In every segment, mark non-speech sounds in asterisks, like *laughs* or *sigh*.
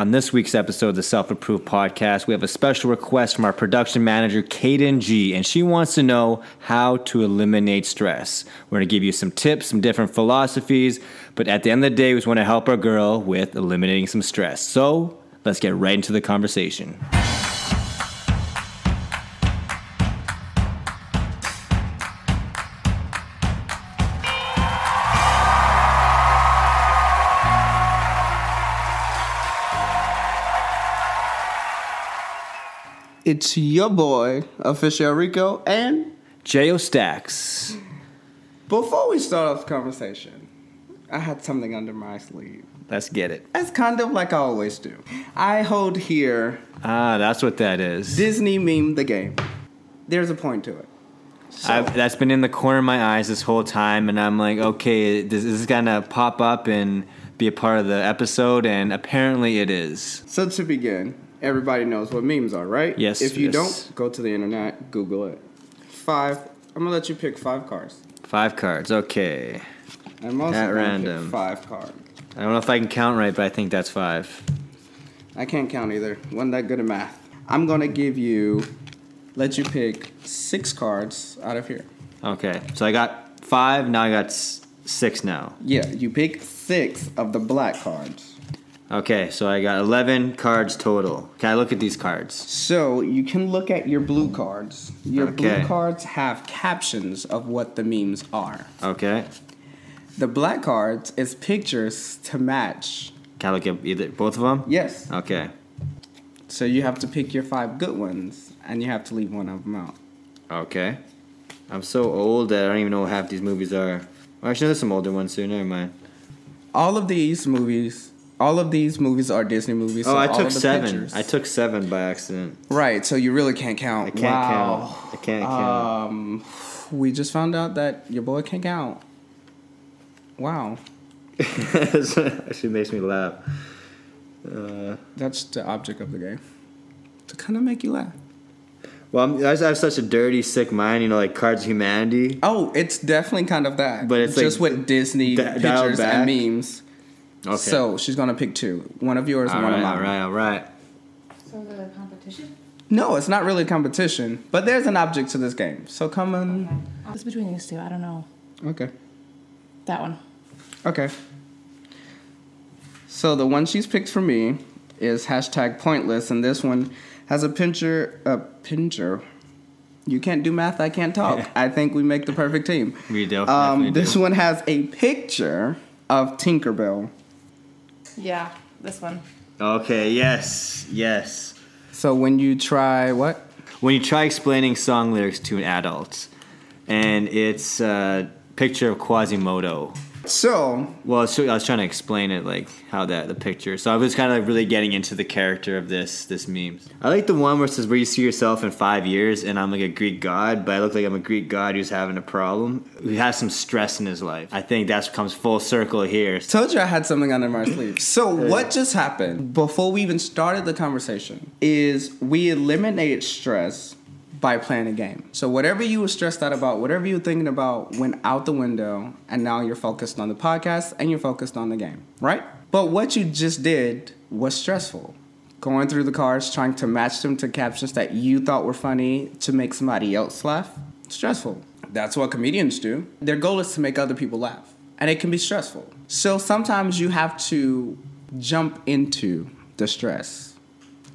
On this week's episode of the Self Approved Podcast, we have a special request from our production manager, Cayden G, and she wants to know how to eliminate stress. We're going to give you some tips, some different philosophies, but at the end of the day, we just want to help our girl with eliminating some stress. So let's get right into the conversation. It's your boy, Official LReco, and Jayo Staxx. before we start off the conversation, I had something under my sleeve. Let's get it. That's kind of like I always do. I hold here Ah, that's what that is. Disney meme the game. There's a point to it. So, I've, that's been in the corner of my eyes this whole time, and I'm like, okay, this, this is gonna pop up and be a part of the episode, and apparently it is. so to begin, everybody knows what memes are, right? Yes, If you yes. don't, go to the internet, Google it. Five. I'm gonna let you pick five cards. Five cards, okay. I'm also At random. pick five cards. I don't know if I can count right, but I think that's five. I can't count either. Wasn't that good at math. I'm gonna give you, let you pick six cards out of here. Okay, so I got five, now I got s- six now. Yeah, you pick six of the black cards. Okay, so I got 11 cards total. Can I look at these cards? So you can look at your blue cards. Your Okay. blue cards have captions of what the memes are. Okay. The black cards is pictures to match. Can I look at either both of them? Yes. Okay. So you have to pick your five good ones, and you have to leave one of them out. Okay. I'm so old that I don't even know what half these movies are. Well, actually, there's some older ones too. Never mind. All of these movies, all of these movies are Disney movies. Oh, so I all took of the seven. pictures- I took seven by accident. Right, so you really can't count. I can't wow. count. I can't count. Um, we just found out that your boy can't count. Wow, *laughs* actually makes me laugh. Uh, that's the object of the game, to kind of make you laugh. well, I'm, I have such a dirty, sick mind. You know, like Cards of Humanity. Oh, it's definitely kind of that, But it's just like with Disney di- dialed pictures and memes. Okay. So she's gonna pick two, one of yours, all one right, of mine. all right, all right. So the competition? No, it's not really a competition, but there's an object to this game. So come on. It's between these two. I don't know. Okay. That one. Okay. So the one she's picked for me is hashtag pointless, and this one has a pincher. A pincher. You can't do math. I can't talk. *laughs* I think we make the perfect team. We do. Um, this do. one has a picture of Tinkerbell. Yeah, this one. Okay. Yes. Yes. So when you try what? When you try explaining song lyrics to an adult, and it's a picture of Quasimodo. So Well, so I was trying to explain it, like how that the picture. So I was kind of like really getting into the character of this this meme. I like the one where it says where you see yourself in five years, and I'm like a Greek god, but I look like I'm a Greek god who's having a problem, who has some stress in his life. I think that comes full circle here. Told you I had something under my sleeve. So what just happened before we even started the conversation is we eliminated stress by playing a game. So whatever you were stressed out about, whatever you were thinking about went out the window and now you're focused on the podcast and you're focused on the game, right? But what you just did was stressful. Going through the cards, trying to match them to captions that you thought were funny to make somebody else laugh, stressful. That's what comedians do. Their goal is to make other people laugh, and it can be stressful. So sometimes you have to jump into the stress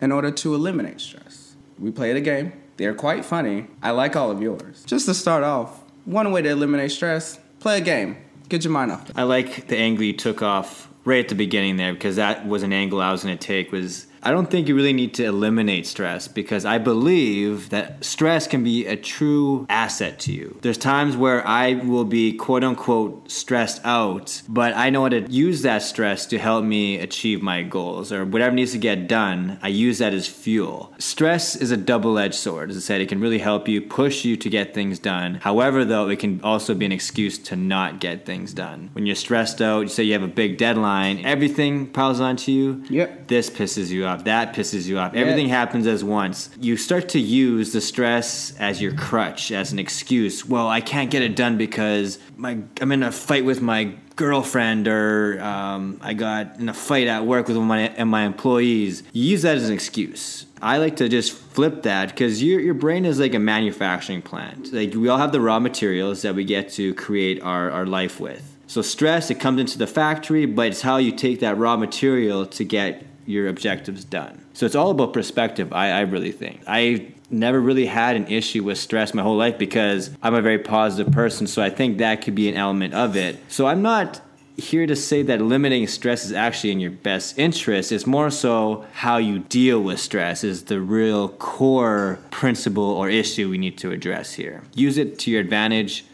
in order to eliminate stress. We play a game. They're quite funny. I like all of yours. Just to start off, one way to eliminate stress, play a game. Get your mind off. I like the angle you took off right at the beginning there because that was an angle I was going to take was I don't think you really need to eliminate stress because I believe that stress can be a true asset to you. There's times where I will be quote unquote stressed out, but I know how to use that stress to help me achieve my goals or whatever needs to get done. I use that as fuel. Stress is a double edged sword. As I said, it can really help you, push you to get things done. However, though, it can also be an excuse to not get things done. When you're stressed out, you say you have a big deadline, everything piles onto you. Yep. This pisses you off. That pisses you off. Everything happens as once. You start to use the stress as your crutch, as an excuse. Well, I can't get it done because my I'm in a fight with my girlfriend or um, I got in a fight at work with my, and my employees, you use that as an excuse. I like to just flip that because your, your brain is like a manufacturing plant. Like we all have the raw materials that we get to create our, our life with. So stress, it comes into the factory, but it's how you take that raw material to get your objectives done. So it's all about perspective, I, I really think. I never really had an issue with stress my whole life because I'm a very positive person. So I think that could be an element of it. So I'm not here to say that limiting stress is actually in your best interest. It's more so how you deal with stress is the real core principle or issue we need to address here. Use it to your advantage,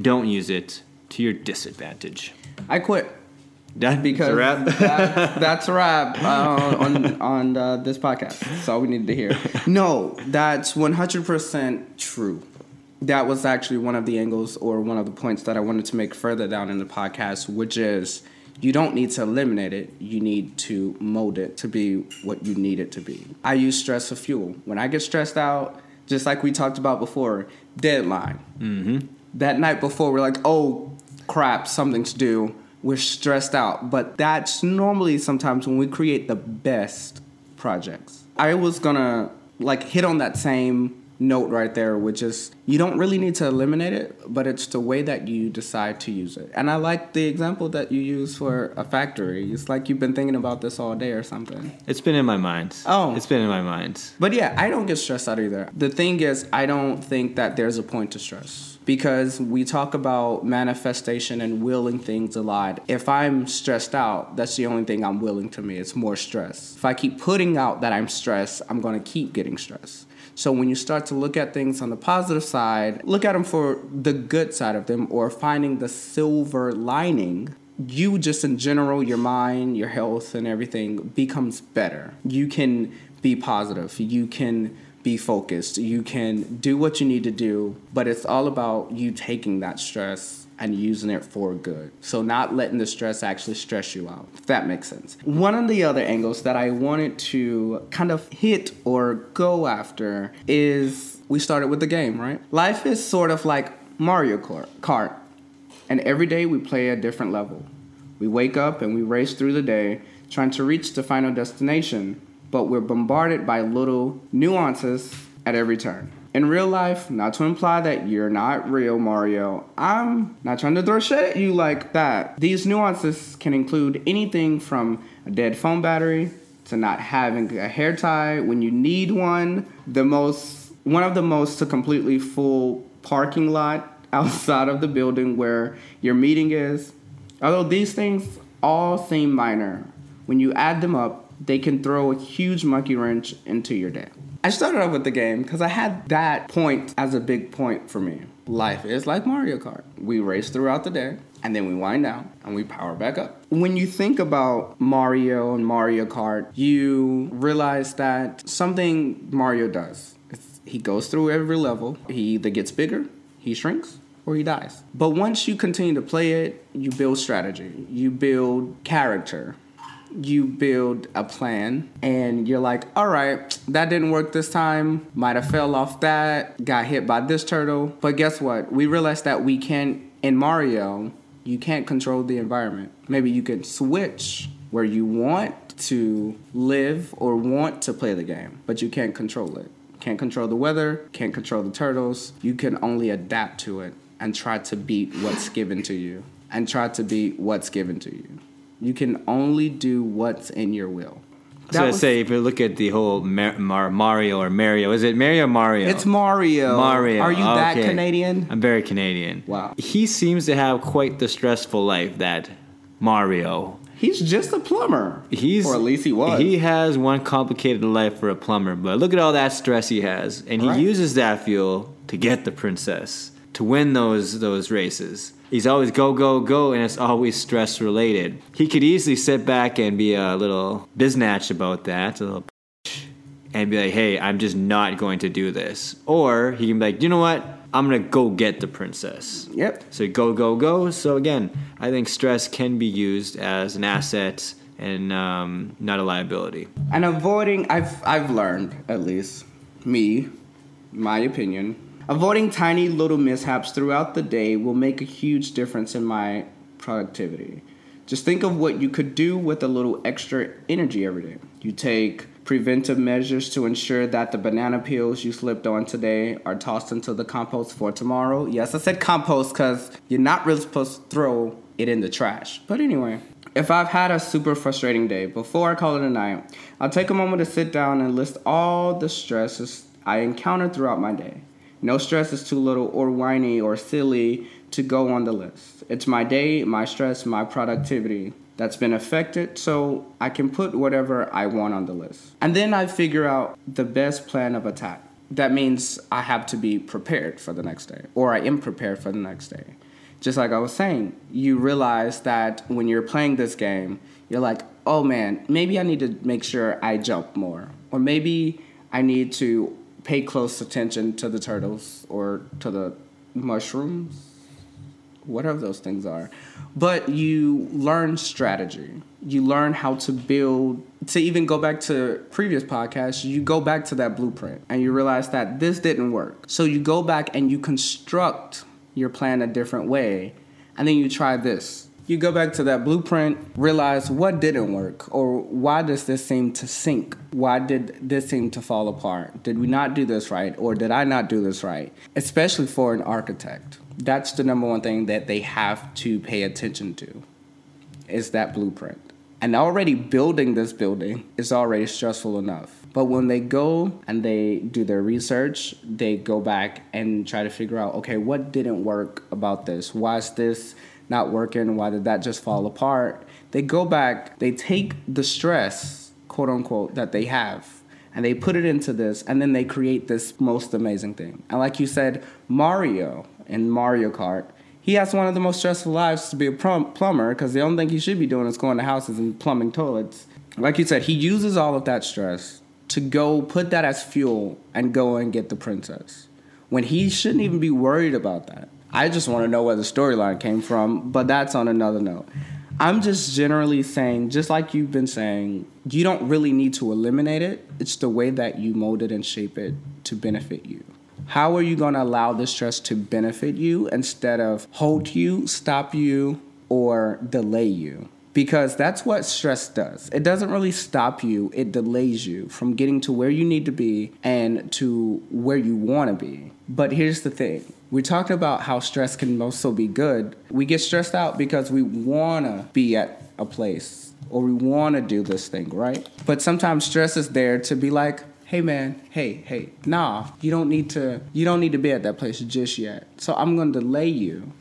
don't use it to your disadvantage. I quit That because a wrap. that- that's a wrap uh, on on uh, this podcast. That's all we needed to hear. No, that's one hundred percent true. That was actually one of the angles or one of the points that I wanted to make further down in the podcast, which is you don't need to eliminate it. You need to mold it to be what you need it to be. I use stress as fuel. When I get stressed out, just like we talked about before, deadline. Mm-hmm. That night before, we're like, oh crap, something to do. We're stressed out. But that's normally sometimes when we create the best projects. I was gonna like hit on that same note right there, which is you don't really need to eliminate it, but it's the way that you decide to use it. And I like the example that you use for a factory. It's like you've been thinking about this all day or something. It's been in my mind. Oh. It's been in my mind. But yeah, I don't get stressed out either. The thing is, I don't think that there's a point to stress because we talk about manifestation and willing things a lot. If I'm stressed out, that's the only thing I'm willing to me. It's more stress. If I keep putting out that I'm stressed, I'm going to keep getting stressed. So when you start to look at things on the positive side, look at them for the good side of them or finding the silver lining, you just in general, your mind, your health, and everything becomes better. You can be positive. You can be focused. You can do what you need to do, but it's all about you taking that stress and using it for good. So not letting the stress actually stress you out. If that makes sense. One of the other angles that I wanted to kind of hit or go after is we started with the game, right? Life is sort of like Mario Kart. And every day we play a different level. We wake up and we race through the day trying to reach the final destination, but we're bombarded by little nuances at every turn. In real life, not to imply that you're not real, Mario, I'm not trying to throw shit at you like that. These nuances can include anything from a dead phone battery to not having a hair tie when you need one, the most one of the most to completely full parking lot *laughs* outside of the building where your meeting is. Although these things all seem minor, when you add them up, they can throw a huge monkey wrench into your day. I started off with the game because I had that point as a big point for me. Life is like Mario Kart. We race throughout the day and then we wind down and we power back up. When you think about Mario and Mario Kart, you realize that something Mario does. is He goes through every level. He either gets bigger, he shrinks, or he dies. But once you continue to play it, you build strategy, you build character, you build a plan and you're like all right that didn't work this time. Might have fell off that. Got hit by this turtle. But guess what? We realized that we can't in mario you can't control the environment. Maybe you can switch where you want to live or want to play the game but you can't control it. Can't control the weather can't control the turtles. You can only adapt to it and try to beat what's given to you and try to beat what's given to you you can only do what's in your will. So I say, if you look at the whole Mar- Mar- Mario or Mario, is it Mario or Mario? It's Mario. Mario. Are you that Canadian? I'm very Canadian. Wow. He seems to have quite the stressful life that Mario. He's just a plumber. He's or at least he was. He has one complicated life for a plumber, but look at all that stress he has, and he Right. uses that fuel to get the princess to win those those races. He's always go go go, and it's always stress related. He could easily sit back and be a little biznatch about that, a little and be like, "Hey, I'm just not going to do this," or he can be like, "You know what? I'm gonna go get the princess." Yep. So go, go, go. So again, I think stress can be used as an asset and um, not a liability. And avoiding, I've I've learned at least me, my opinion, avoiding tiny little mishaps throughout the day will make a huge difference in my productivity. Just think of what you could do with a little extra energy every day. You take preventive measures to ensure that the banana peels you slipped on today are tossed into the compost for tomorrow. Yes, I said compost because you're not really supposed to throw it in the trash. But anyway, if I've had a super frustrating day, before I call it a night, I'll take a moment to sit down and list all the stresses I encountered throughout my day. No stress is too little or whiny or silly to go on the list. It's my day, my stress, my productivity that's been affected, so I can put whatever I want on the list. And then I figure out the best plan of attack. That means I have to be prepared for the next day, or I am prepared for the next day. Just like I was saying, you realize that when you're playing this game, you're like, oh man, maybe I need to make sure I jump more, or maybe I need to pay close attention to the turtles or to the mushrooms whatever those things are. But you learn strategy. You learn how to build. To even go back to previous podcasts, you go back to that blueprint and you realize that this didn't work. So you go back and you construct your plan a different way, and then you try this. You go back to that blueprint, realize what didn't work, or why does this seem to sink? Why did this seem to fall apart? Did we not do this right, or did I not do this right? Especially for an architect that's the number one thing that they have to pay attention to is that blueprint. And already building this building is already stressful enough. But when they go and they do their research, they go back and try to figure out, okay, what didn't work about this? Why is this not working? Why did that just fall apart? They go back, they take the stress, quote unquote, that they have and they put it into this and then they create this most amazing thing. And like you said, Mario in Mario Kart, he has one of the most stressful lives to be a plumber because the only thing he should be doing is going to houses and plumbing toilets. Like you said, he uses all of that stress to go put that as fuel and go and get the princess when he shouldn't even be worried about that. I just want to know where the storyline came from, but that's on another note. I'm just generally saying, just like you've been saying, you don't really need to eliminate it. It's the way that you mold it and shape it to benefit you. How are you going to allow this stress to benefit you instead of hold you, stop you, or delay you? Because that's what stress does. It doesn't really stop you, it delays you from getting to where you need to be and to where you want to be. But here's the thing we talked about how stress can also be good. We get stressed out because we want to be at a place or we want to do this thing, right? But sometimes stress is there to be like, hey man, hey, hey, nah, you don't need to you don't need to be at that place just yet. So I'm gonna delay you.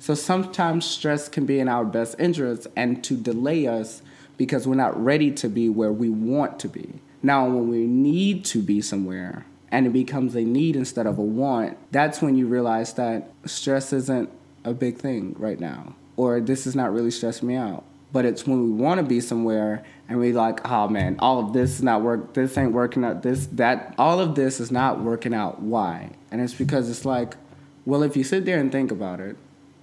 So sometimes stress can be in our best interest and to delay us because we're not ready to be where we want to be. Now when we need to be somewhere and it becomes a need instead of a want, that's when you realize that stress isn't a big thing right now. Or this is not really stressing me out. But it's when we want to be somewhere and we like oh man all of this is not work this ain't working out this that all of this is not working out why? And it's because it's like well if you sit there and think about it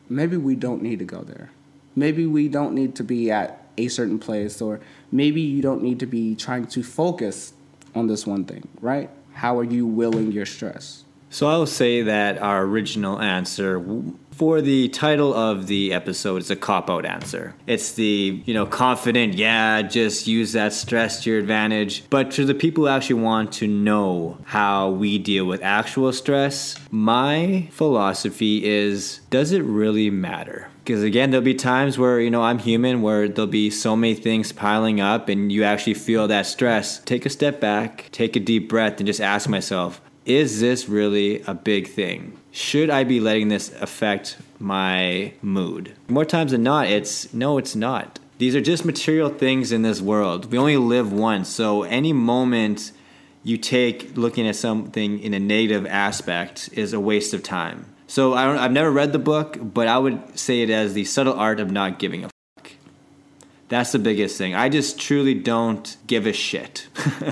maybe we don't need to go there. Maybe we don't need to be at a certain place or maybe you don't need to be trying to focus on this one thing right how are you willing your stress so I will say that our original answer for the title of the episode is a cop out answer. It's the, you know, confident, yeah, just use that stress to your advantage. But to the people who actually want to know how we deal with actual stress, my philosophy is does it really matter? Because again, there'll be times where, you know, I'm human, where there'll be so many things piling up and you actually feel that stress. Take a step back, take a deep breath, and just ask myself, is this really a big thing? should I be letting this affect my mood? More times than not, it's no, it's not. These are just material things in this world. We only live once, so any moment you take looking at something in a negative aspect is a waste of time. So I don't. I've never read the book, but I would say it as the subtle art of not giving a fuck. That's the biggest thing. I just truly don't give a shit.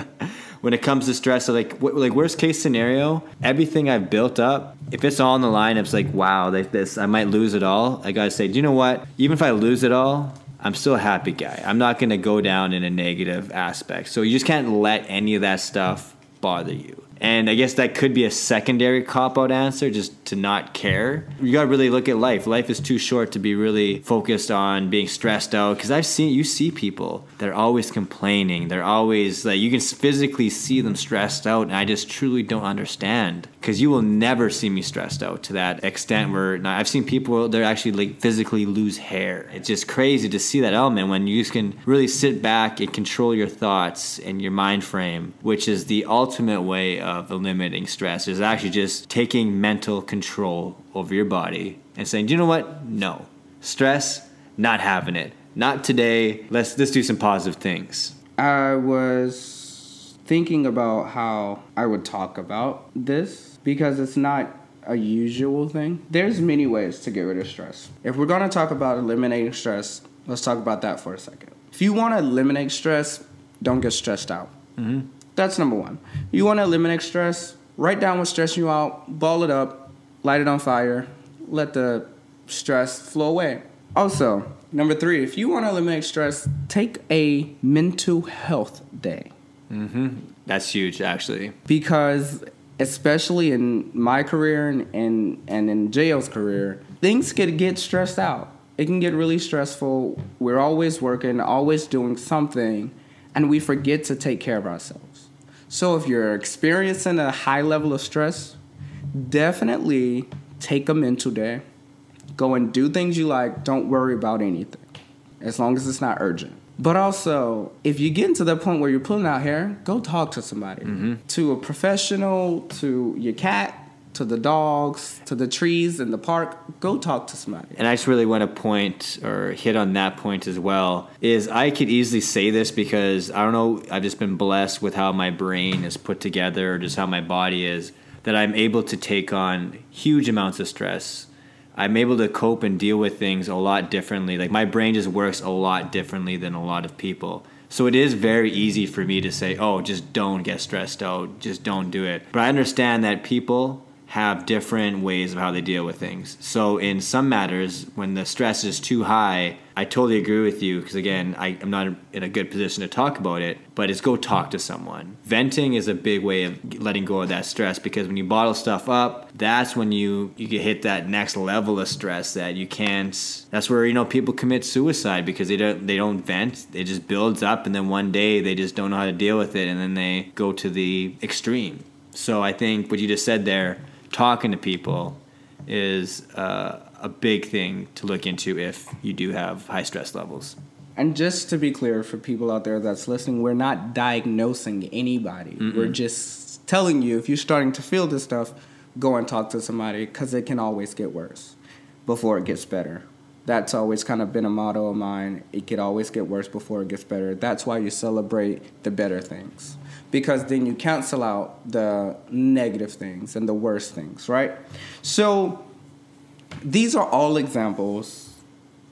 *laughs* when it comes to stress, like like worst case scenario, everything I've built up, if it's all on the line, it's like wow, this, I might lose it all. I gotta say, do you know what? Even if I lose it all, I'm still a happy guy. I'm not gonna go down in a negative aspect. So you just can't let any of that stuff bother you. And I guess that could be a secondary cop out answer. Just to not care. You got to really look at life. Life is too short to be really focused on being stressed out because I've seen you see people that are always complaining. They're always like you can physically see them stressed out and I just truly don't understand because you will never see me stressed out to that extent mm-hmm. where now, I've seen people that actually like physically lose hair. It's just crazy to see that element when you can really sit back and control your thoughts and your mind frame, which is the ultimate way of eliminating stress is actually just taking mental control over your body and saying, "Do you know what? No. Stress, not having it. Not today. Let's let's do some positive things." I was thinking about how I would talk about this because it's not a usual thing. There's many ways to get rid of stress. If we're going to talk about eliminating stress, let's talk about that for a second. If you want to eliminate stress, don't get stressed out. Mm-hmm. That's number one. You want to eliminate stress, write down what's stressing you out, ball it up, light it on fire, let the stress flow away. Also, number three, if you want to eliminate stress, take a mental health day. Mm-hmm. That's huge, actually. Because especially in my career and, and, and in JL's career, things could get stressed out. It can get really stressful. We're always working, always doing something, and we forget to take care of ourselves. So if you're experiencing a high level of stress, definitely take a mental day. Go and do things you like. Don't worry about anything, as long as it's not urgent. But also, if you get to the point where you're pulling out hair, go talk to somebody, mm-hmm. to a professional, to your cat, to the dogs, to the trees in the park. Go talk to somebody. And I just really want to point or hit on that point as well. Is I could easily say this because I don't know. I've just been blessed with how my brain is put together, or just how my body is. That I'm able to take on huge amounts of stress I'm able to cope and deal with things a lot differently. Like my brain just works a lot differently than a lot of people. So it is very easy for me to say, "Oh, just don't get stressed out. Just don't do it." But I understand that people have different ways of how they deal with things. So in some matters, when the stress is too high, I totally agree with you because again, I, am not in a good position to talk about it. But it's go talk to someone. Venting is a big way of letting go of that stress because when you bottle stuff up, that's when you you can hit that next level of stress that you can't. That's where you know people commit suicide because they don't they don't vent. It just builds up, and then one day they just don't know how to deal with it, and then they go to the extreme. So I think what you just said there talking to people is uh, a big thing to look into if you do have high stress levels. And just to be clear for people out there that's listening, we're not diagnosing anybody. Mm-mm. We're just telling you if you're starting to feel this stuff, go and talk to somebody because it can always get worse before it gets better. That's always kind of been a motto of mine. It could always get worse before it gets better. That's why you celebrate the better things because then you cancel out the negative things and the worst things, right? So these are all examples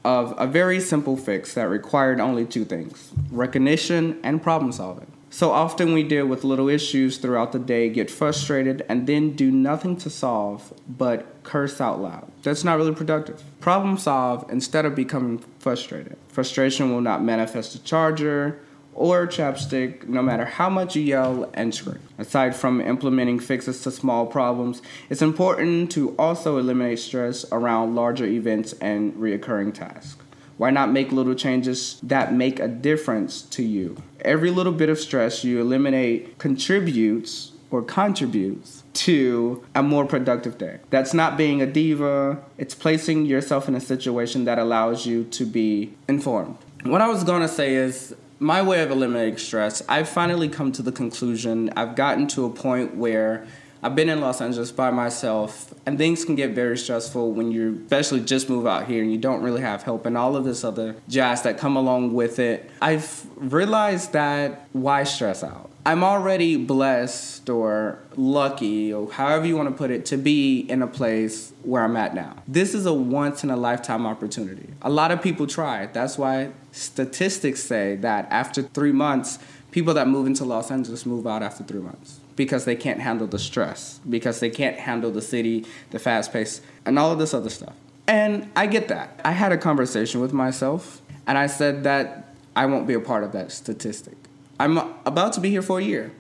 of a very simple fix that required only two things recognition and problem solving. So often we deal with little issues throughout the day, get frustrated, and then do nothing to solve but curse out loud. That's not really productive. Problem solve instead of becoming frustrated. Frustration will not manifest a charger, or chapstick no matter how much you yell and scream. Aside from implementing fixes to small problems, it's important to also eliminate stress around larger events and reoccurring tasks. Why not make little changes that make a difference to you? Every little bit of stress you eliminate contributes or contributes to a more productive day. That's not being a diva, it's placing yourself in a situation that allows you to be informed. What I was gonna say is my way of eliminating stress, I've finally come to the conclusion. I've gotten to a point where I've been in Los Angeles by myself, and things can get very stressful when you especially just move out here and you don't really have help and all of this other jazz that come along with it. I've realized that why stress out? I'm already blessed or lucky, or however you want to put it, to be in a place where I'm at now. This is a once in a lifetime opportunity. A lot of people try. That's why statistics say that after three months, people that move into Los Angeles move out after three months because they can't handle the stress, because they can't handle the city, the fast pace, and all of this other stuff. And I get that. I had a conversation with myself, and I said that I won't be a part of that statistic. I'm about to be here for a year.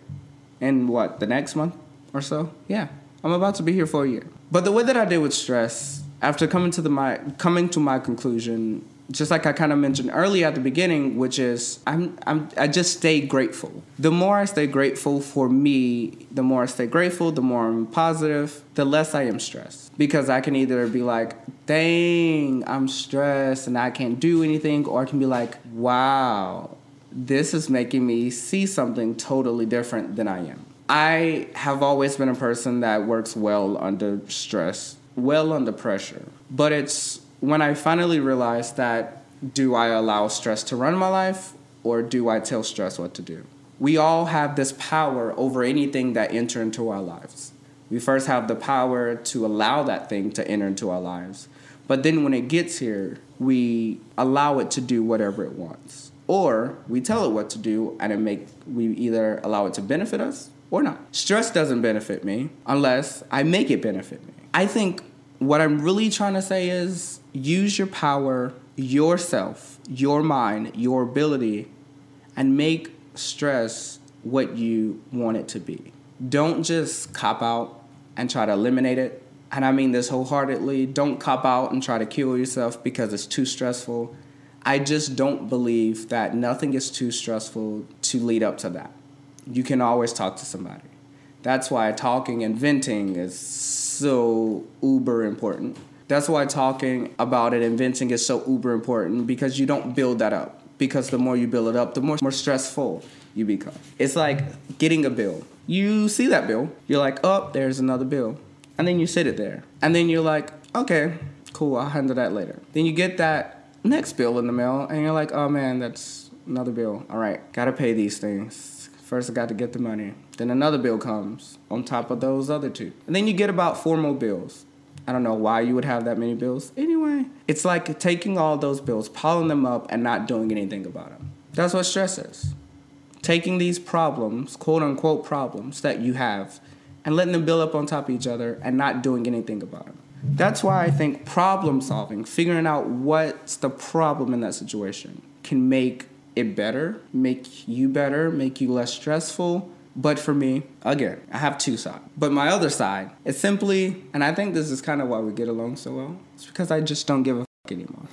In what, the next month or so? Yeah, I'm about to be here for a year. But the way that I deal with stress, after coming to the my coming to my conclusion, just like I kind of mentioned earlier at the beginning, which is I'm I'm I just stay grateful. The more I stay grateful for me, the more I stay grateful, the more I'm positive, the less I am stressed. Because I can either be like, dang, I'm stressed and I can't do anything, or I can be like, wow, this is making me see something totally different than I am. I have always been a person that works well under stress, well under pressure. But it's when I finally realized that do I allow stress to run my life or do I tell stress what to do? We all have this power over anything that enter into our lives. We first have the power to allow that thing to enter into our lives. But then when it gets here, we allow it to do whatever it wants. Or we tell it what to do and it make we either allow it to benefit us or not. Stress doesn't benefit me unless I make it benefit me. I think what I'm really trying to say is use your power, yourself, your mind, your ability, and make stress what you want it to be. Don't just cop out and try to eliminate it. And I mean this wholeheartedly. Don't cop out and try to kill yourself because it's too stressful. I just don't believe that nothing is too stressful to lead up to that. You can always talk to somebody. That's why talking and venting is so uber important. That's why talking about it and venting is so uber important because you don't build that up. Because the more you build it up, the more, more stressful you become. It's like getting a bill. You see that bill, you're like, oh, there's another bill. And then you sit it there. And then you're like, okay, cool, I'll handle that later. Then you get that next bill in the mail, and you're like, oh man, that's another bill. All right, gotta pay these things. First, I got to get the money. Then another bill comes on top of those other two. And then you get about four more bills. I don't know why you would have that many bills. Anyway, it's like taking all those bills, piling them up, and not doing anything about them. That's what stress is. Taking these problems, quote unquote problems that you have, and letting them build up on top of each other and not doing anything about them. That's why I think problem solving, figuring out what's the problem in that situation, can make it better, make you better, make you less stressful. But for me, again, I have two sides. But my other side is simply, and I think this is kind of why we get along so well, it's because I just don't give a fuck anymore.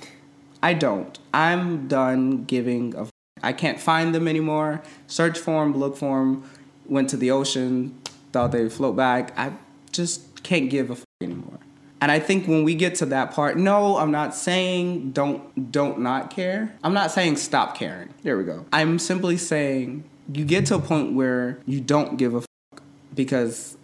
I don't. I'm done giving a f- I can't find them anymore. Search for them, look for them, went to the ocean, thought they'd float back. I just can't give a fuck anymore. And I think when we get to that part, no, I'm not saying don't don't not care. I'm not saying stop caring. There we go. I'm simply saying you get to a point where you don't give a fuck because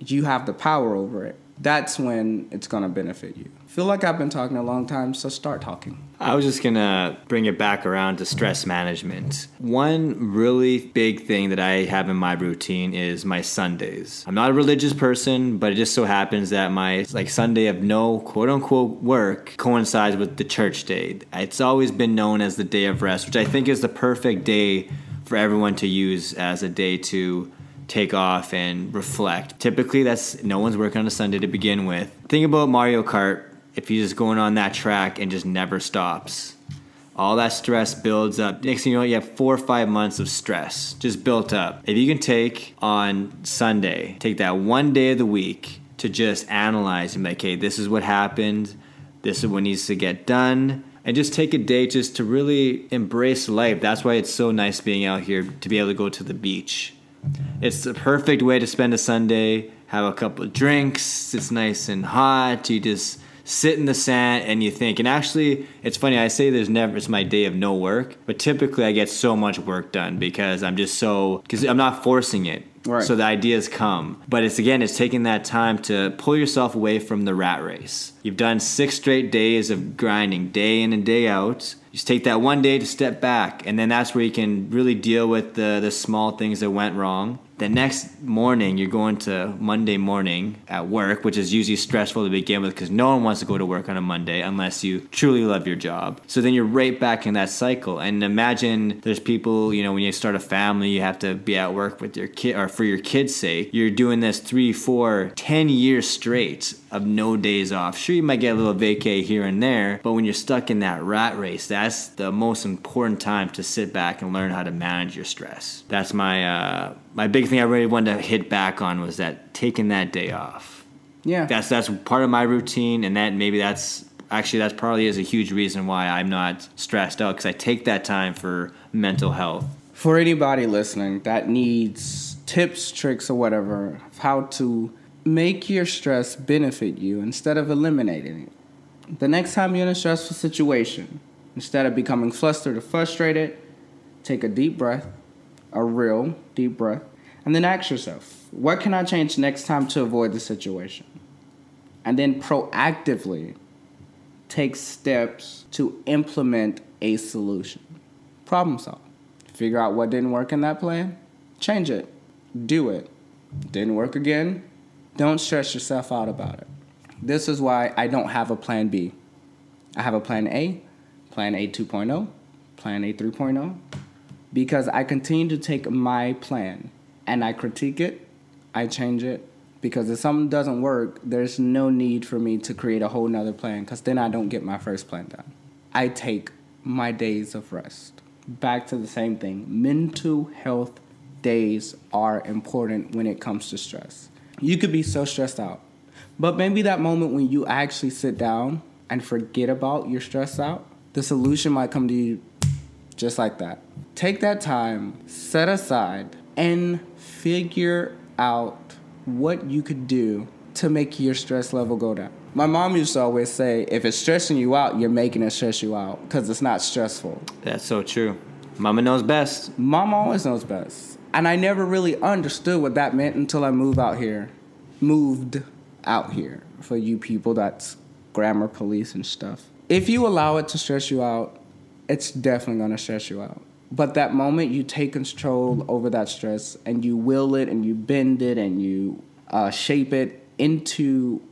you have the power over it. That's when it's gonna benefit you. Feel like I've been talking a long time, so start talking. I was just gonna bring it back around to stress management. One really big thing that I have in my routine is my Sundays. I'm not a religious person, but it just so happens that my like Sunday of no quote unquote work coincides with the church day. It's always been known as the day of rest, which I think is the perfect day for everyone to use as a day to take off and reflect. Typically, that's no one's working on a Sunday to begin with. Think about Mario Kart. If you're just going on that track and just never stops, all that stress builds up. Next thing you know, you have four or five months of stress just built up. If you can take on Sunday, take that one day of the week to just analyze and be like, hey, this is what happened. This is what needs to get done and just take a day just to really embrace life. That's why it's so nice being out here to be able to go to the beach. It's the perfect way to spend a Sunday, have a couple of drinks, it's nice and hot, you just sit in the sand and you think. And actually, it's funny, I say there's never, it's my day of no work, but typically I get so much work done because I'm just so, because I'm not forcing it. Right. So the ideas come. But it's again, it's taking that time to pull yourself away from the rat race. You've done six straight days of grinding, day in and day out. You just take that one day to step back, and then that's where you can really deal with the, the small things that went wrong. The next morning, you're going to Monday morning at work, which is usually stressful to begin with because no one wants to go to work on a Monday unless you truly love your job. So then you're right back in that cycle. And imagine there's people, you know, when you start a family, you have to be at work with your kid or for your kid's sake. You're doing this three, four, ten years straight of no days off. Sure, you might get a little vacay here and there, but when you're stuck in that rat race, that's the most important time to sit back and learn how to manage your stress. That's my uh, my big thing I really wanted to hit back on was that taking that day off. Yeah. That's that's part of my routine, and that maybe that's actually that's probably is a huge reason why I'm not stressed out because I take that time for mental health. For anybody listening that needs tips, tricks, or whatever, how to make your stress benefit you instead of eliminating it. The next time you're in a stressful situation, instead of becoming flustered or frustrated, take a deep breath, a real deep breath, and then ask yourself, what can I change next time to avoid the situation? And then proactively take steps to implement a solution. Problem solve. Figure out what didn't work in that plan, change it, do it. Didn't work again, don't stress yourself out about it. This is why I don't have a plan B. I have a plan A, plan A 2.0, plan A 3.0, because I continue to take my plan and I critique it, I change it, because if something doesn't work, there's no need for me to create a whole nother plan, because then I don't get my first plan done. I take my days of rest. Back to the same thing. Mental health days are important when it comes to stress. You could be so stressed out. But maybe that moment when you actually sit down and forget about your stress out, the solution might come to you just like that. Take that time, set aside, and figure out what you could do to make your stress level go down. My mom used to always say, if it's stressing you out, you're making it stress you out because it's not stressful. That's so true. Mama knows best. Mom always knows best. And I never really understood what that meant until I moved out here. Moved out here for you people that's grammar police and stuff. If you allow it to stress you out, it's definitely gonna stress you out. But that moment you take control over that stress and you will it and you bend it and you uh, shape it into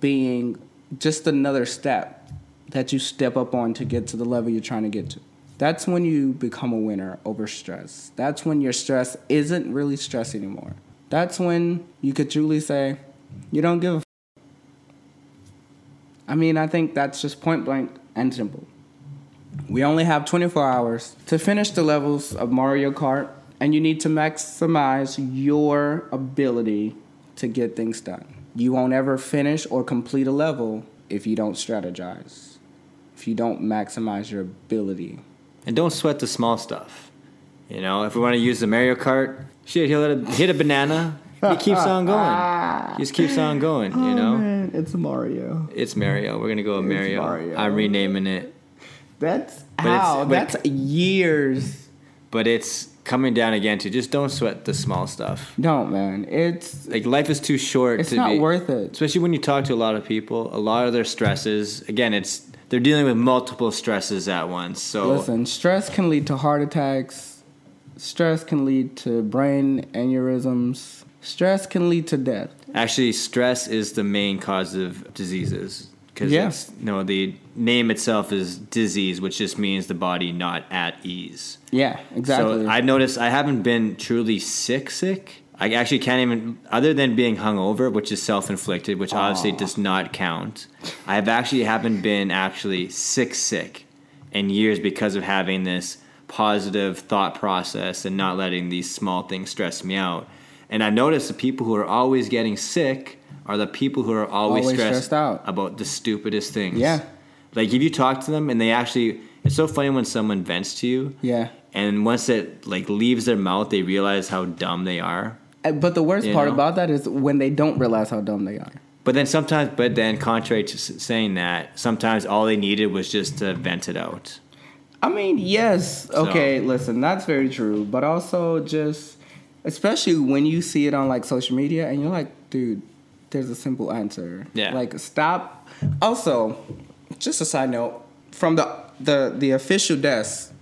being just another step that you step up on to get to the level you're trying to get to. That's when you become a winner over stress. That's when your stress isn't really stress anymore. That's when you could truly say, you don't give a f-. I mean, I think that's just point blank and simple. We only have 24 hours to finish the levels of Mario Kart, and you need to maximize your ability to get things done. You won't ever finish or complete a level if you don't strategize, if you don't maximize your ability. And don't sweat the small stuff. You know, if we want to use the Mario Kart, shit, he'll hit a, hit a banana. He keeps on *laughs* going. He just keeps on going. You oh, know, man, it's Mario. it's Mario. We're gonna go with Mario. Mario. I'm renaming it, That's But how. That's years. but it's coming down again to just don't sweat the small stuff. Don't man. It's Like life is too short. it's to not be, worth it. especially when you talk to a lot of people. A lot of their stresses, again, it's they're dealing with multiple stresses at once. So Listen, stress can lead to heart attacks. Stress can lead to brain aneurysms. Stress can lead to death. Actually, stress is the main cause of diseases because Yeah. it's no the name itself is disease, which just means the body not at ease. Yeah, exactly. So I've noticed I haven't been truly sick, sick. I actually can't even, other than being hungover, which is self-inflicted, which obviously does not count. I have actually haven't been actually sick, sick in years because of having this positive thought process and not letting these small things stress me out. And I've noticed the people who are always getting sick are the people who are always, Always stressed, stressed out. about the stupidest things. Yeah. Like if you talk to them and they actually, it's so funny when someone vents to you yeah. and once it like leaves their mouth, they realize how dumb they are. Uh, But the worst You part know? about that is when they don't realize how dumb they are. But then sometimes, but then contrary to saying that, sometimes all they needed was just to vent it out. I mean, yes. Okay, listen, that's very true. But also, just especially when you see it on like social media, and you're like, dude, there's a simple answer. Yeah. Like, stop. Also, just a side note from the the the official desk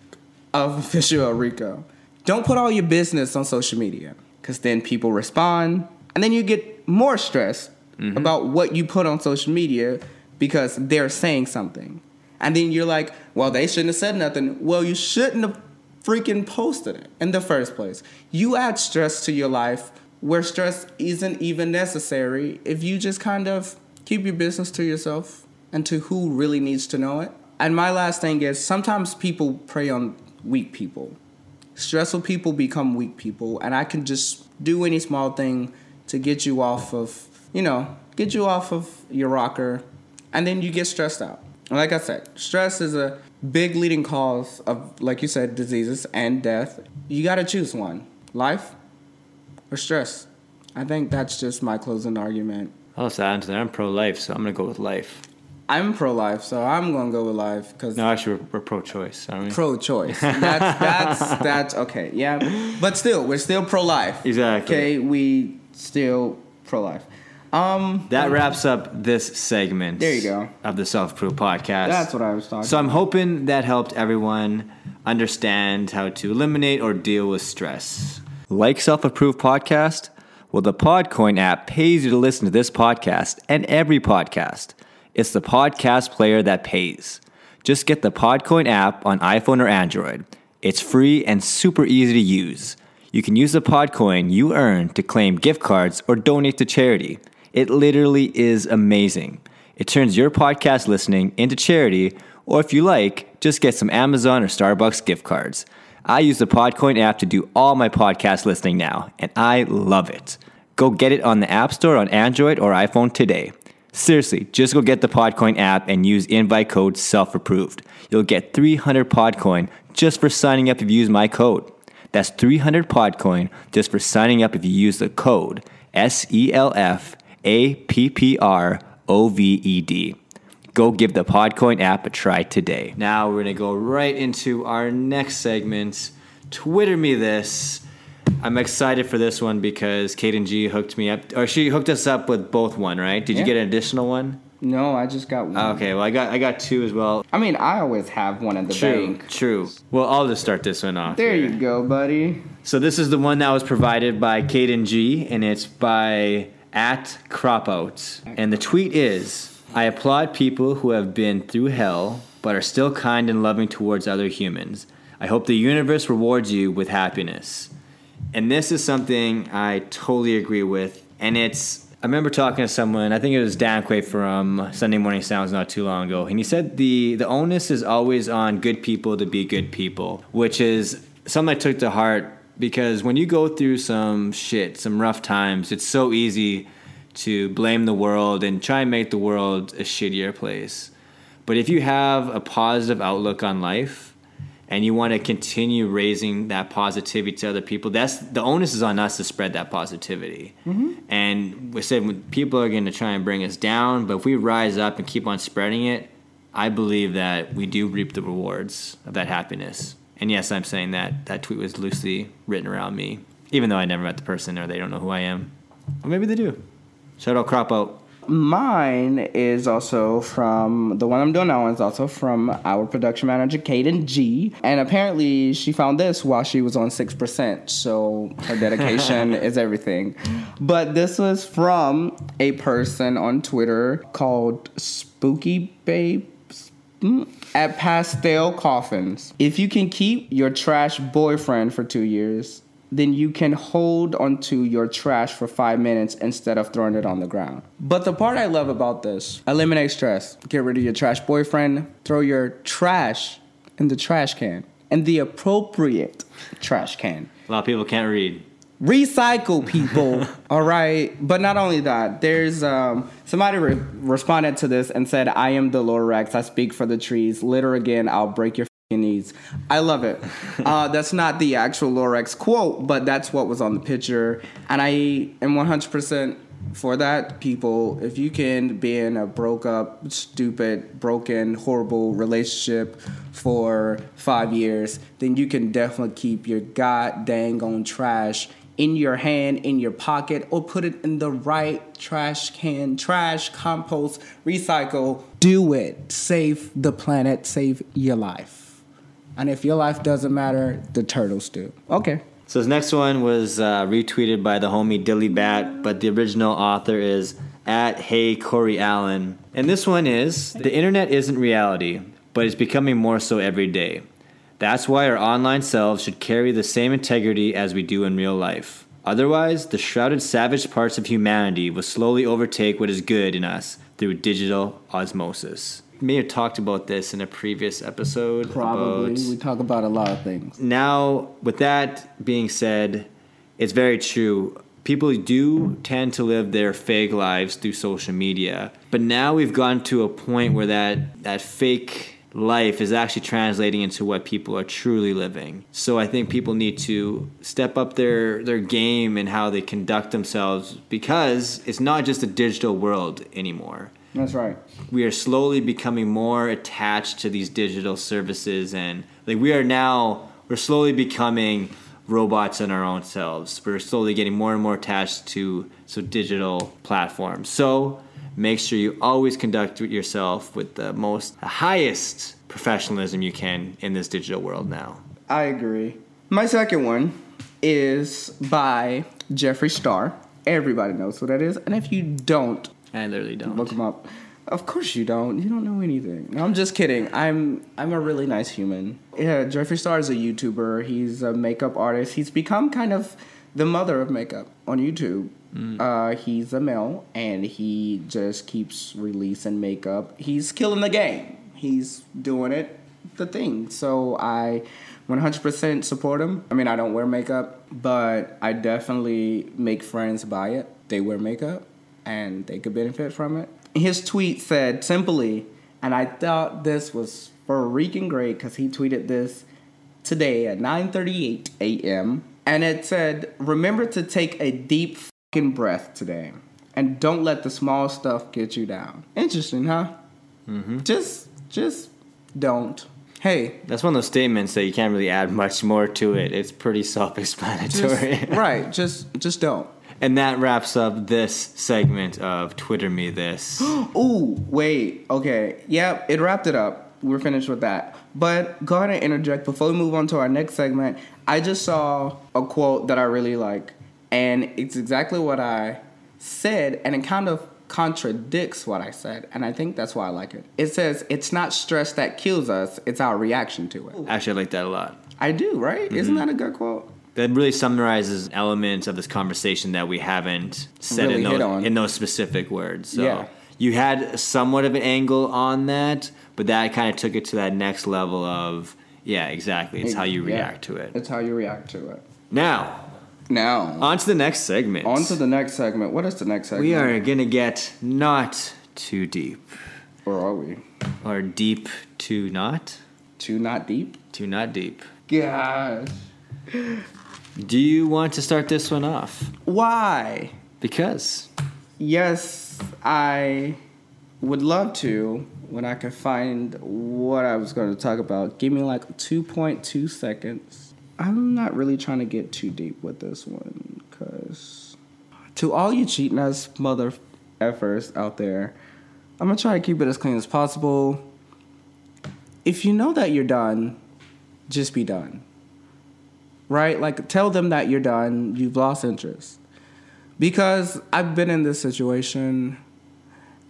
of *laughs* official LReco, don't put all your business on social media, because then people respond, and then you get more stressed mm-hmm. about what you put on social media because they're saying something. And then you're like, well, they shouldn't have said nothing. Well, you shouldn't have freaking posted it in the first place. You add stress to your life where stress isn't even necessary if you just kind of keep your business to yourself and to who really needs to know it. And my last thing is sometimes people prey on weak people. Stressful people become weak people, and I can just do any small thing to get you off of, you know, get you off of your rocker, and then you get stressed out. Like I said, stress is a big leading cause of, like you said, diseases and death. You got to choose one life or stress. I think that's just my closing argument. I'll just add into that. I'm pro life, so I'm going to go with life. I'm pro life, so I'm going to go with life because No, actually, we're, we're pro choice, aren't we? pro choice. *laughs* That's, that's, that's okay. Yeah. But still, we're still pro life. Exactly. Okay. We still pro life. Um, That wraps up this segment. There you go. Of the Self Approved Podcast. that's what I was talking So I'm hoping that helped everyone understand how to eliminate or deal with stress. Like Self Approved Podcast? Well, the Podcoin app pays you to listen to this podcast and every podcast. It's the podcast player that pays. Just get the Podcoin app on iPhone or Android. It's free and super easy to use. You can use the Podcoin you earn to claim gift cards or donate to charity. It literally is amazing. It turns your podcast listening into charity, or if you like, just get some Amazon or Starbucks gift cards. I use the Podcoin app to do all my podcast listening now, and I love it. Go get it on the App Store on Android or iPhone today. Seriously, just go get the Podcoin app and use invite code SELF-APPROVED. You'll get 300 Podcoin just for signing up if you use my code. That's 300 Podcoin just for signing up if you use the code S E L F A P P R O V E D. Go give the Podcoin app a try today. Now we're gonna go right into our next segment. Twitter me this. I'm excited for this one because Cayden G hooked me up, or she hooked us up with both one, right? Did you get an additional one? No, I just got one. Okay, well I got I got two as well. I mean, I always have one at the True, bank. true. Well, I'll just start this one off. There here. you go, buddy. So this is the one that was provided by Cayden G, and it's by at Cropout. And the tweet is I applaud people who have been through hell but are still kind and loving towards other humans. I hope the universe rewards you with happiness. And this is something I totally agree with. And it's, I remember talking to someone, I think it was Dan Quay from Sunday Morning Sounds not too long ago. And he said the, the onus is always on good people to be good people, which is something I took to heart because when you go through some shit, some rough times, it's so easy to blame the world and try and make the world a shittier place. But if you have a positive outlook on life, and you want to continue raising that positivity to other people, that's the onus is on us to spread that positivity. Mm-hmm. And we said people are going to try and bring us down, but if we rise up and keep on spreading it, I believe that we do reap the rewards of that happiness. And yes, I'm saying that that tweet was loosely written around me, even though I never met the person or they don't know who I am. Or maybe they do. Shout out Crop Out. Mine is also from the one I'm doing now is also from our production manager, Cayden G. And apparently she found this while she was on 6%. So her dedication *laughs* is everything. But this was from a person on Twitter called Spooky Babe Mm, at Pastel Coffins. If you can keep your trash boyfriend for two years, then you can hold onto your trash for five minutes instead of throwing it on the ground. But the part I love about this eliminate stress. Get rid of your trash boyfriend, throw your trash in the trash can, in the appropriate trash can. A lot of people can't read. recycle people *laughs* all right? But not only that there's um somebody re- responded to this and said i am the lorax. I speak for the trees. Litter again. I'll break your knees i love it *laughs* uh that's not the actual Lorax quote but that's what was on the picture and i am 100% for that people if you can be in a broke up stupid broken horrible relationship for five years then you can definitely keep your god dang on trash in your hand, in your pocket, or put it in the right trash can, trash, compost, recycle. Do it. Save the planet, save your life. And if your life doesn't matter, the turtles do. Okay. So this next one was uh, retweeted by the homie Dilly Bat, but the original author is at Hey Corey Allen. And this one is the internet isn't reality, but it's becoming more so every day. That's why our online selves should carry the same integrity as we do in real life. Otherwise, the shrouded savage parts of humanity will slowly overtake what is good in us through digital osmosis. May have talked about this in a previous episode. Probably. We talk about a lot of things. now with that being said it's very true people do tend to live their fake lives through social media. But now we've gotten to a point where that that fake life is actually translating into what people are truly living. So I think people need to step up their their game and how they conduct themselves because it's not just a digital world anymore. That's right. We are slowly becoming more attached to these digital services and like we are now we're slowly becoming robots in our own selves. We're slowly getting more and more attached to so digital platforms. So make sure you always conduct yourself with the most the highest professionalism you can in this digital world now. I agree. My second one is by Jeffree Star. Everybody knows who that is. And if you don't, I literally don't. look him up. Of course you don't. You don't know anything. No, I'm just kidding. I'm I'm a really nice human. Yeah, Jeffree Star is a YouTuber. He's a makeup artist. He's become kind of the mother of makeup on YouTube. Uh, he's a male and he just keeps releasing makeup. He's killing the game. He's doing it the thing. So I 100% support him. I mean, I don't wear makeup, but I definitely make friends buy it. They wear makeup and they could benefit from it. His tweet said simply, and I thought this was freaking great because he tweeted this today at 9:38 a.m. and it said, "Remember to take a deep fucking breath today, and don't let the small stuff get you down." Interesting, huh? Mm-hmm. Just, just don't. Hey, That's one of those statements that you can't really add much more to it. It's pretty self-explanatory. right? Just, just don't. And that wraps up this segment of Twitter Me This. *gasps* oh, wait. Okay. Yep, it wrapped it up. We're finished with that. But go ahead and interject before we move on to our next segment. I just saw a quote that I really like, and it's exactly what I said, and it kind of contradicts what I said, and I think that's why I like it. It says, It's not stress that kills us, it's our reaction to it. Actually, I like that a lot. I do, right? Isn't mm-hmm. that a good quote? That really summarizes elements of this conversation that we haven't said Really in those in those specific words. So Yeah. you had somewhat of an angle on that, but that kind of took it to that next level of yeah, exactly. It's how you Yeah. react to it. It's how you react to it. Now, Now, on to the next segment. on to the next segment. What is the next segment? we are gonna get not too deep, Or are we? or deep to not, Too not deep? to not deep. Gosh. Do you want to start this one off? Why? Because Yes, I would love to when I could find what I was going to talk about. Give me like 2.2 seconds. I'm not really trying to get too deep with this one because to all you cheating ass mother effers out there, I'm going to try to keep it as clean as possible. If you know that you're done, just be done. Right? Like tell them that you're done, you've lost interest because I've been in this situation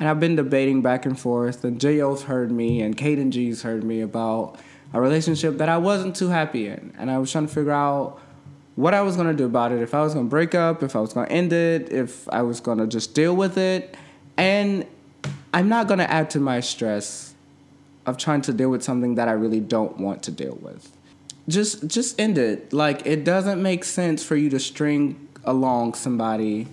and I've been debating back and forth, and Jayo's heard me, and Cayden G's heard me about a relationship that I wasn't too happy in. And I was trying to figure out what I was gonna do about it, if I was gonna break up, if I was gonna end it, if I was gonna just deal with it. And I'm not gonna add to my stress of trying to deal with something that I really don't want to deal with just just end it. Like it doesn't make sense for you to string along somebody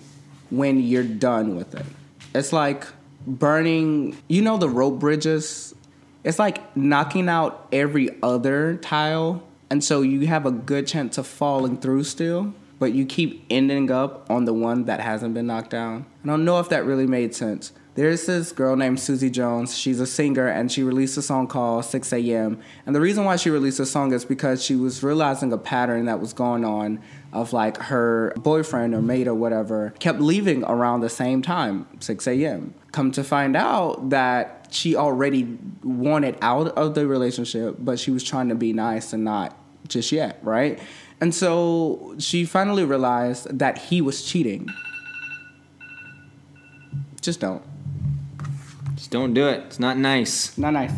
when you're done with it. It's like burning, you know the rope bridges? It's like knocking out every other tile and so you have a good chance of falling through still, but you keep ending up on the one that hasn't been knocked down. I don't know if that really made sense. There's this girl named Susie Jones. She's a singer and she released a song called 6 a.m. And the reason why she released the song is because she was realizing a pattern that was going on of like her boyfriend or mate or whatever kept leaving around the same time, 6 a.m. Come to find out that she already wanted out of the relationship, but she was trying to be nice and not just yet, right? And so she finally realized that he was cheating. Just don't. Just don't do it. It's not nice. Not nice.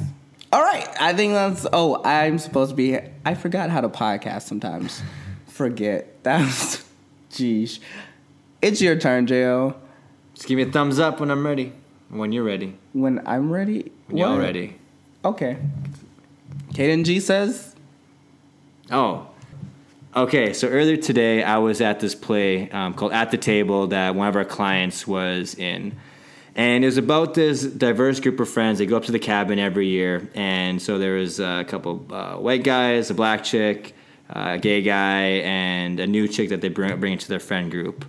All right. I think that's. Oh, I'm supposed to be. I forgot how to podcast sometimes. Forget. *laughs* That's. Jeez. It's your turn, Jo. Just give me a thumbs up when I'm ready. When you're ready. When I'm ready. When you're ready. Okay. Cayden G says. Oh. Okay, so earlier today I was at this play um, called At the Table that one of our clients was in. And it was about this diverse group of friends. They go up to the cabin every year. And so there was a couple uh, white guys, a black chick, uh, a gay guy, and a new chick that they bring, bring into their friend group.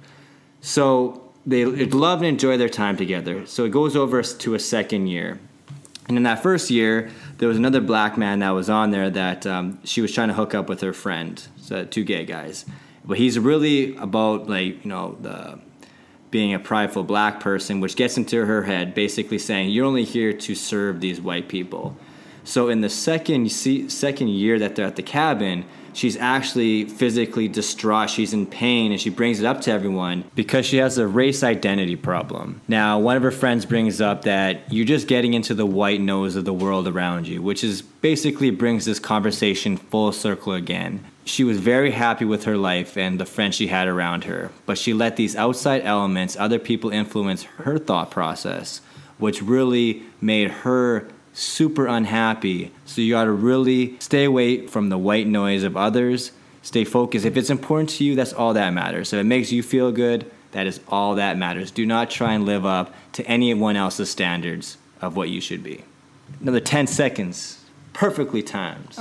So they love and enjoy their time together. So it goes over to a second year. And in that first year, there was another black man that was on there that um, she was trying to hook up with her friend, so two gay guys. But he's really about like you know the being a prideful black person, which gets into her head, basically saying you're only here to serve these white people. So in the second second year that they're at the cabin, she's actually physically distraught. She's in pain and she brings it up to everyone because she has a race identity problem. Now, one of her friends brings up that you're just getting into the white nose of the world around you, which is basically brings this conversation full circle again. She was very happy with her life and the friends she had around her, but she let these outside elements, other people influence her thought process, which really made her super unhappy. So you got to really stay away from the white noise of others. Stay focused. If it's important to you, that's all that matters. If it makes you feel good, that is all that matters. Do not try and live up to anyone else's standards of what you should be. Another 10 seconds. Perfectly timed.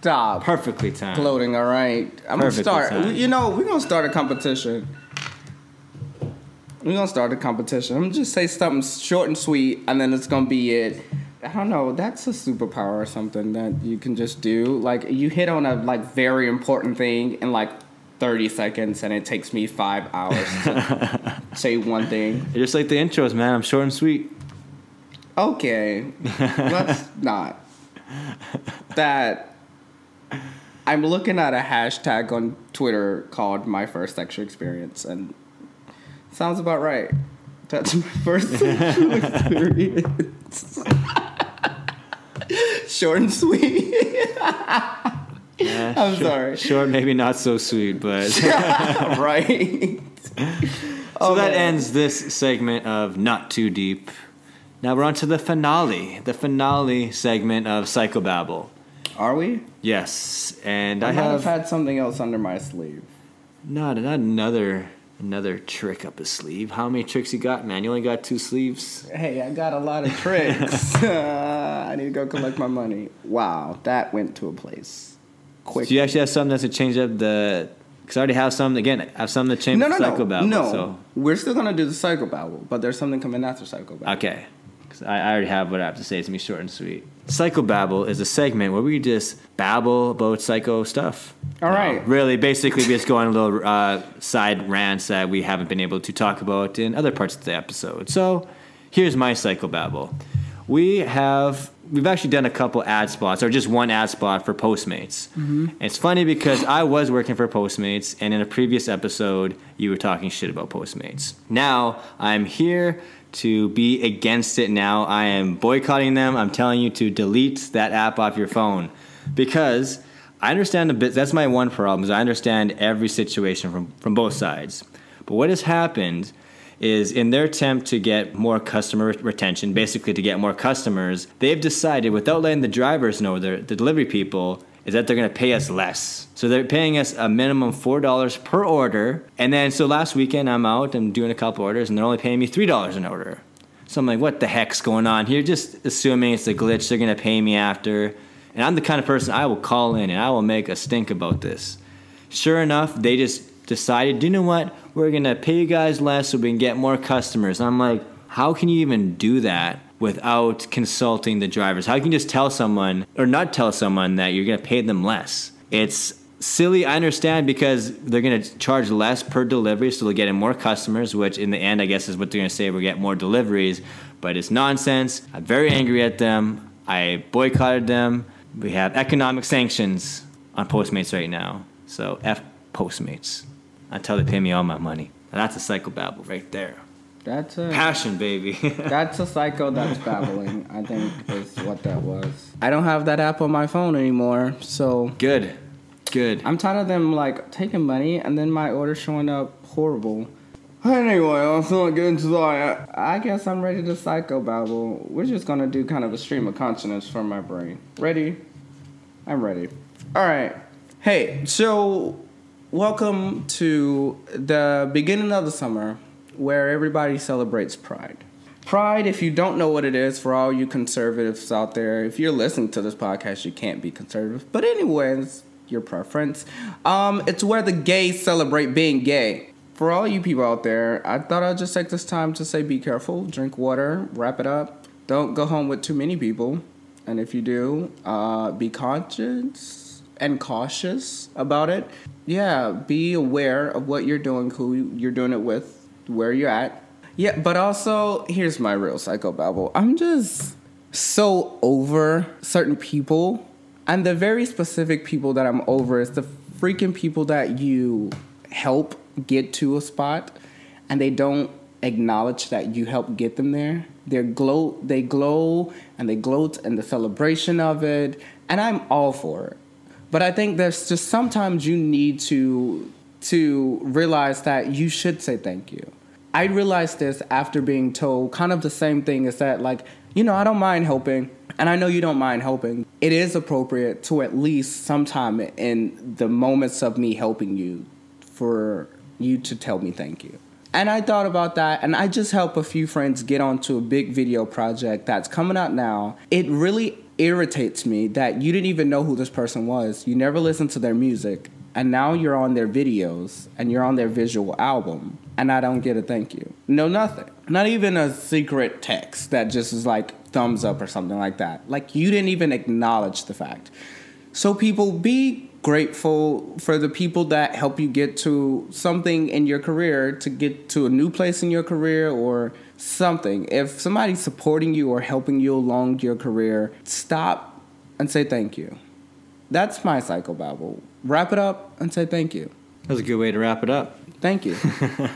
Stop. Perfectly timed. Floating, all right. I'm going to start. Timed. You know, we're going to start a competition. We're going to start a competition. I'm to just say something short and sweet, and then it's going to be it. I don't know. That's a superpower or something that you can just do. Like you hit on a like very important thing in like 30 seconds, and it takes me five hours to *laughs* say one thing. Just like the intros, man. I'm short and sweet. Okay, *laughs* let's not. That I'm looking at a hashtag on Twitter called "My First Sexual Experience," and sounds about right. That's my first sexual *laughs* experience. *laughs* Short and sweet. Yeah, I'm short, sorry. Short, maybe not so sweet, but *laughs* right. So that ends this segment of Not Too Deep. Now we're on to the finale, the finale segment of Psychobabble. Are we? Yes, and I, I might have, have had something else under my sleeve. not not another another trick up his sleeve. How many tricks you got, man? You only got two sleeves. Hey, I got a lot of tricks. uh, *laughs* *laughs* I need to go collect my money. Wow, that went to a place quick. Do you actually have something that's to change up the? Because I already have some. Again, I have something to change no, no, no, Psychobabble. no. So. We're still gonna do the Psychobabble, but there's something coming after Psychobabble. Okay. 'Cause I, I already have what I have to say. It's gonna be short and sweet. Psychobabble is a segment where we just babble about psycho stuff. All No, right. really, basically, we just go on a little uh, side rants that we haven't been able to talk about in other parts of the episode. So, here's my psychobabble. We have we've actually done a couple ad spots, or just one ad spot for Postmates. And it's funny because I was working for Postmates, and in a previous episode, you were talking shit about Postmates. Now I'm here to be against it. Now I am boycotting them. I'm telling you to delete that app off your phone because I understand the bit. That's my one problem. Is I understand every situation from from both sides. But what has happened is in their attempt to get more customer retention, basically to get more customers, they've decided without letting the drivers know, the, the delivery people, is that they're going to pay us less. So they're paying us a minimum $4 per order. And then, so last weekend I'm out, I'm doing a couple orders, and they're only paying me $3 an order. So I'm like, what the heck's going on here? Just assuming it's a glitch, they're going to pay me after. And I'm the kind of person I will call in and I will make a stink about this. Sure enough, they just decided, you know what? We're going to pay you guys less so we can get more customers. I'm like, how can you even do that without consulting the drivers? How you can just tell someone or not tell someone that you're going to pay them less? It's silly. I understand because they're going to charge less per delivery, so they'll get in more customers, which in the end, I guess, is what they're going to say. We'll get more deliveries, but it's nonsense. I'm very angry at them. I boycotted them. We have economic sanctions on Postmates right now. So F Postmates until they pay me all my money. Now that's a psychobabble right there. That's a Passion, baby. *laughs* that's a psycho that's *laughs* babbling. I think is what that was. I don't have that app on my phone anymore, so good, good. I'm tired of them like taking money and then my order showing up horrible. Anyway, let's not get into that. I guess I'm ready to psycho babble. We're just gonna do kind of a stream of consciousness from my brain. Ready? I'm ready. All right. Hey, so welcome to the beginning of the summer where everybody celebrates Pride. Pride, if you don't know what it is, for all you conservatives out there, if you're listening to this podcast, you can't be conservative. But, anyways, your preference. Um, it's where the gays celebrate being gay. For all you people out there, I thought I'd just take this time to say be careful, drink water, wrap it up. Don't go home with too many people. And if you do, uh, be conscious and cautious about it. Yeah, be aware of what you're doing, who you're doing it with, where you're at. Yeah, but also, here's my real psychobabble. I'm just so over certain people. And the very specific people that I'm over is the freaking people that you help get to a spot and they don't acknowledge that you helped get them there. They glow they glow and they gloat in the celebration of it, and I'm all for it. But I think there's just sometimes you need to to realize that you should say thank you. I realized this after being told kind of the same thing is that like, you know, I don't mind helping and I know you don't mind helping. It is appropriate to at least sometime in the moments of me helping you for you to tell me thank you. And I thought about that, and I just helped a few friends get onto a big video project that's coming out now. It really irritates me that you didn't even know who this person was. You never listened to their music, and now you're on their videos and you're on their visual album, and I don't get a thank you. No, nothing. Not even a secret text that just is like thumbs up or something like that. Like you didn't even acknowledge the fact. So, people, be grateful for the people that help you get to something in your career, to get to a new place in your career or something. If somebody's supporting you or helping you along your career, stop and say thank you. That's my psychobabble. Wrap it up and say thank you. That was a good way to wrap it up. Thank you. *laughs*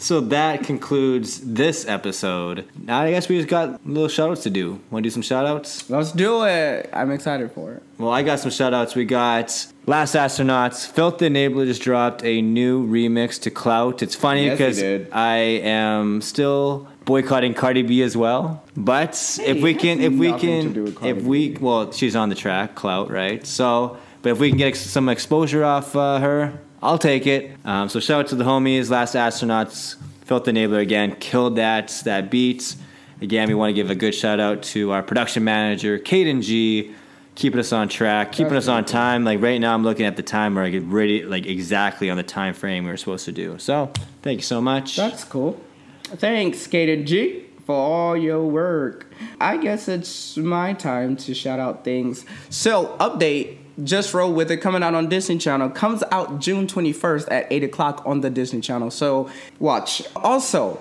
So that concludes this episode. Now I guess we just got little shout outs to do. Want to do some shout outs? Let's do it. I'm excited for it. Well, I got some shout outs. We got Last Astronauts. Filth the Enabler just dropped a new remix to Clout. It's funny because did. I am still boycotting Cardi B as well. But Hey, if we can, if we can, do with Cardi if we, well, she's on the track, Clout, right? So, but if we can get ex- some exposure off uh, her, I'll take it. Um, so shout out to the homies, Last Astronauts, Filth the Enabler again, killed that that beat. Again, we want to give a good shout out to our production manager, Cayden G, keeping us on track, keeping That's us on time. Like right now, I'm looking at the time where I get ready, like exactly on the time frame we were supposed to do. So, thank you so much. That's cool. Thanks, Cayden G, for all your work. I guess it's my time to shout out things. So, update. Just roll with it. Coming out on Disney Channel. Comes out June 21st at 8 o'clock on the Disney Channel. So, watch. Also,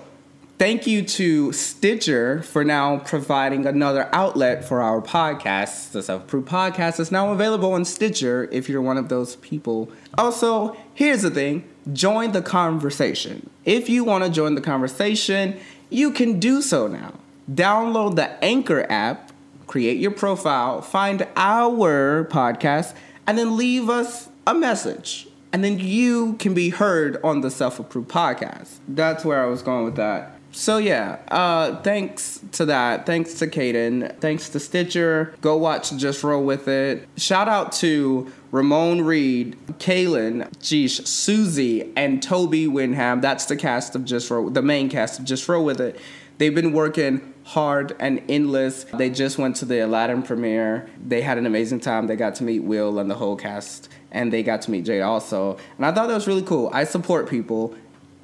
Thank you to Stitcher for now providing another outlet for our podcast. The Self Approved Podcast is now available on Stitcher if you're one of those people. Also, here's the thing join the conversation. If you want to join the conversation, you can do so now. Download the Anchor app, create your profile, find our podcast, and then leave us a message. And then you can be heard on the Self Approved Podcast. That's where I was going with that. So yeah, uh, thanks to that. Thanks to Cayden. Thanks to Stitcher. Go watch Just Roll With It. Shout out to Ramon Reed, Kaylin, Jeesh, Susie, and Tobie Windham. That's the cast of Just Roll, the main cast of Just Roll With It. They've been working hard and endless. They just went to the Aladdin premiere. They had an amazing time. They got to meet Will and the whole cast, and they got to meet Jade also. And I thought that was really cool. I support people,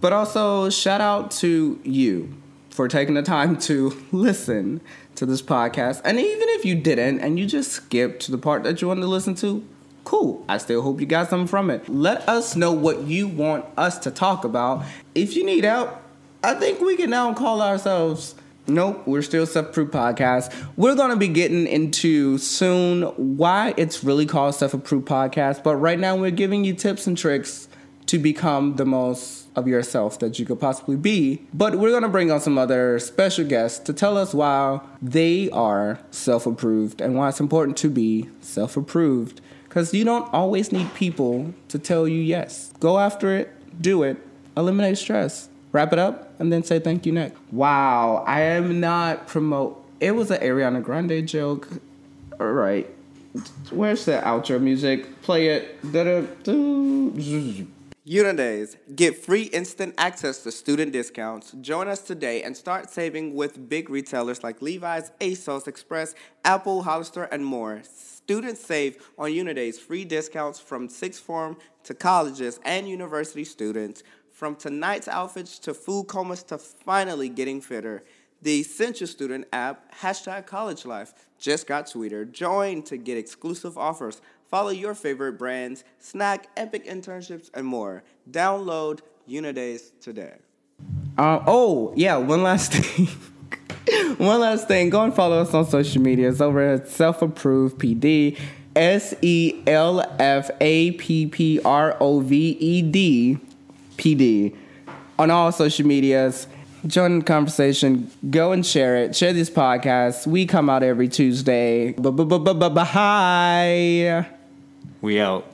but also shout out to you for taking the time to *laughs* listen to this podcast. And even if you didn't and you just skipped the part that you wanted to listen to, cool. I still hope you got something from it. Let us know what you want us to talk about. If you need help, I think we can now call ourselves. Nope, we're still self-approved Podcast. We're gonna be getting into soon why it's really called Self Approved Podcast, but right now we're giving you tips and tricks to become the most of yourself that you could possibly be. But we're gonna bring on some other special guests to tell us why they are self approved and why it's important to be self approved. Because you don't always need people to tell you yes. Go after it, do it, eliminate stress, wrap it up, and then say thank you next. Wow, I am not promote. It was an Ariana Grande joke. All right. Where's the outro music? Play it. Da-da-do. Unidays. Get free instant access to student discounts. Join us today and start saving with big retailers like Levi's, ASOS Express, Apple, Hollister, and more. Students save on Unidays free discounts from sixth form to colleges and university students. From tonight's outfits to food comas to finally getting fitter. The Essential Student app, hashtag college life, just got sweeter. Join to get exclusive offers. Follow your favorite brands, snack epic internships, and more. Download Unidays today. Uh, oh, yeah, one last *laughs* thing. one last thing. Go and follow us on social media. It's over at Self Approved PD. S E L F A P P R O V E D PD. On all social medias. Join the conversation. Go and share it. Share this podcast. We come out every Tuesday. Bye. We out.